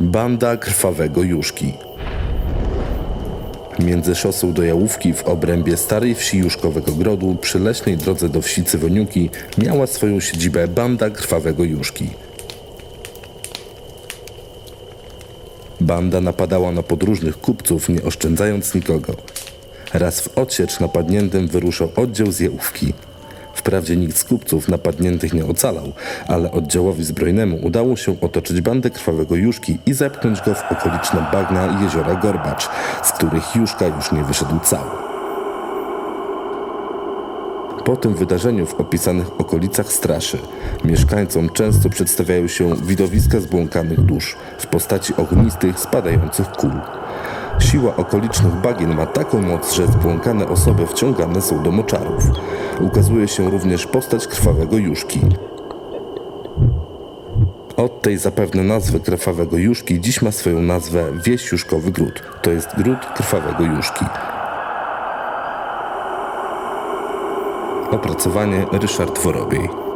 Banda Krwawego Juszki. Między szosą do Jałówki w obrębie starej wsi Juszkowego Grodu przy leśnej drodze do wsi Cywoniuki miała swoją siedzibę Banda Krwawego Juszki. Banda napadała na podróżnych kupców, nie oszczędzając nikogo. Raz w odsiecz napadniętym wyruszał oddział z Jałówki. Wprawdzie nikt z kupców napadniętych nie ocalał, ale oddziałowi zbrojnemu udało się otoczyć bandę krwawego Juszki i zepchnąć go w okoliczne bagna jeziora Gorbacz, z których Juszka już nie wyszedł cały. Po tym wydarzeniu w opisanych okolicach straszy mieszkańcom często przedstawiają się widowiska zbłąkanych dusz w postaci ognistych, spadających kul. Siła okolicznych bagien ma taką moc, że zbłąkane osoby wciągane są do moczarów. Ukazuje się również postać krwawego Juszki. Od tej zapewne nazwy krwawego Juszki dziś ma swoją nazwę wieś Juszkowy Gród. To jest gród krwawego Juszki. Opracowanie Ryszard Worobiej.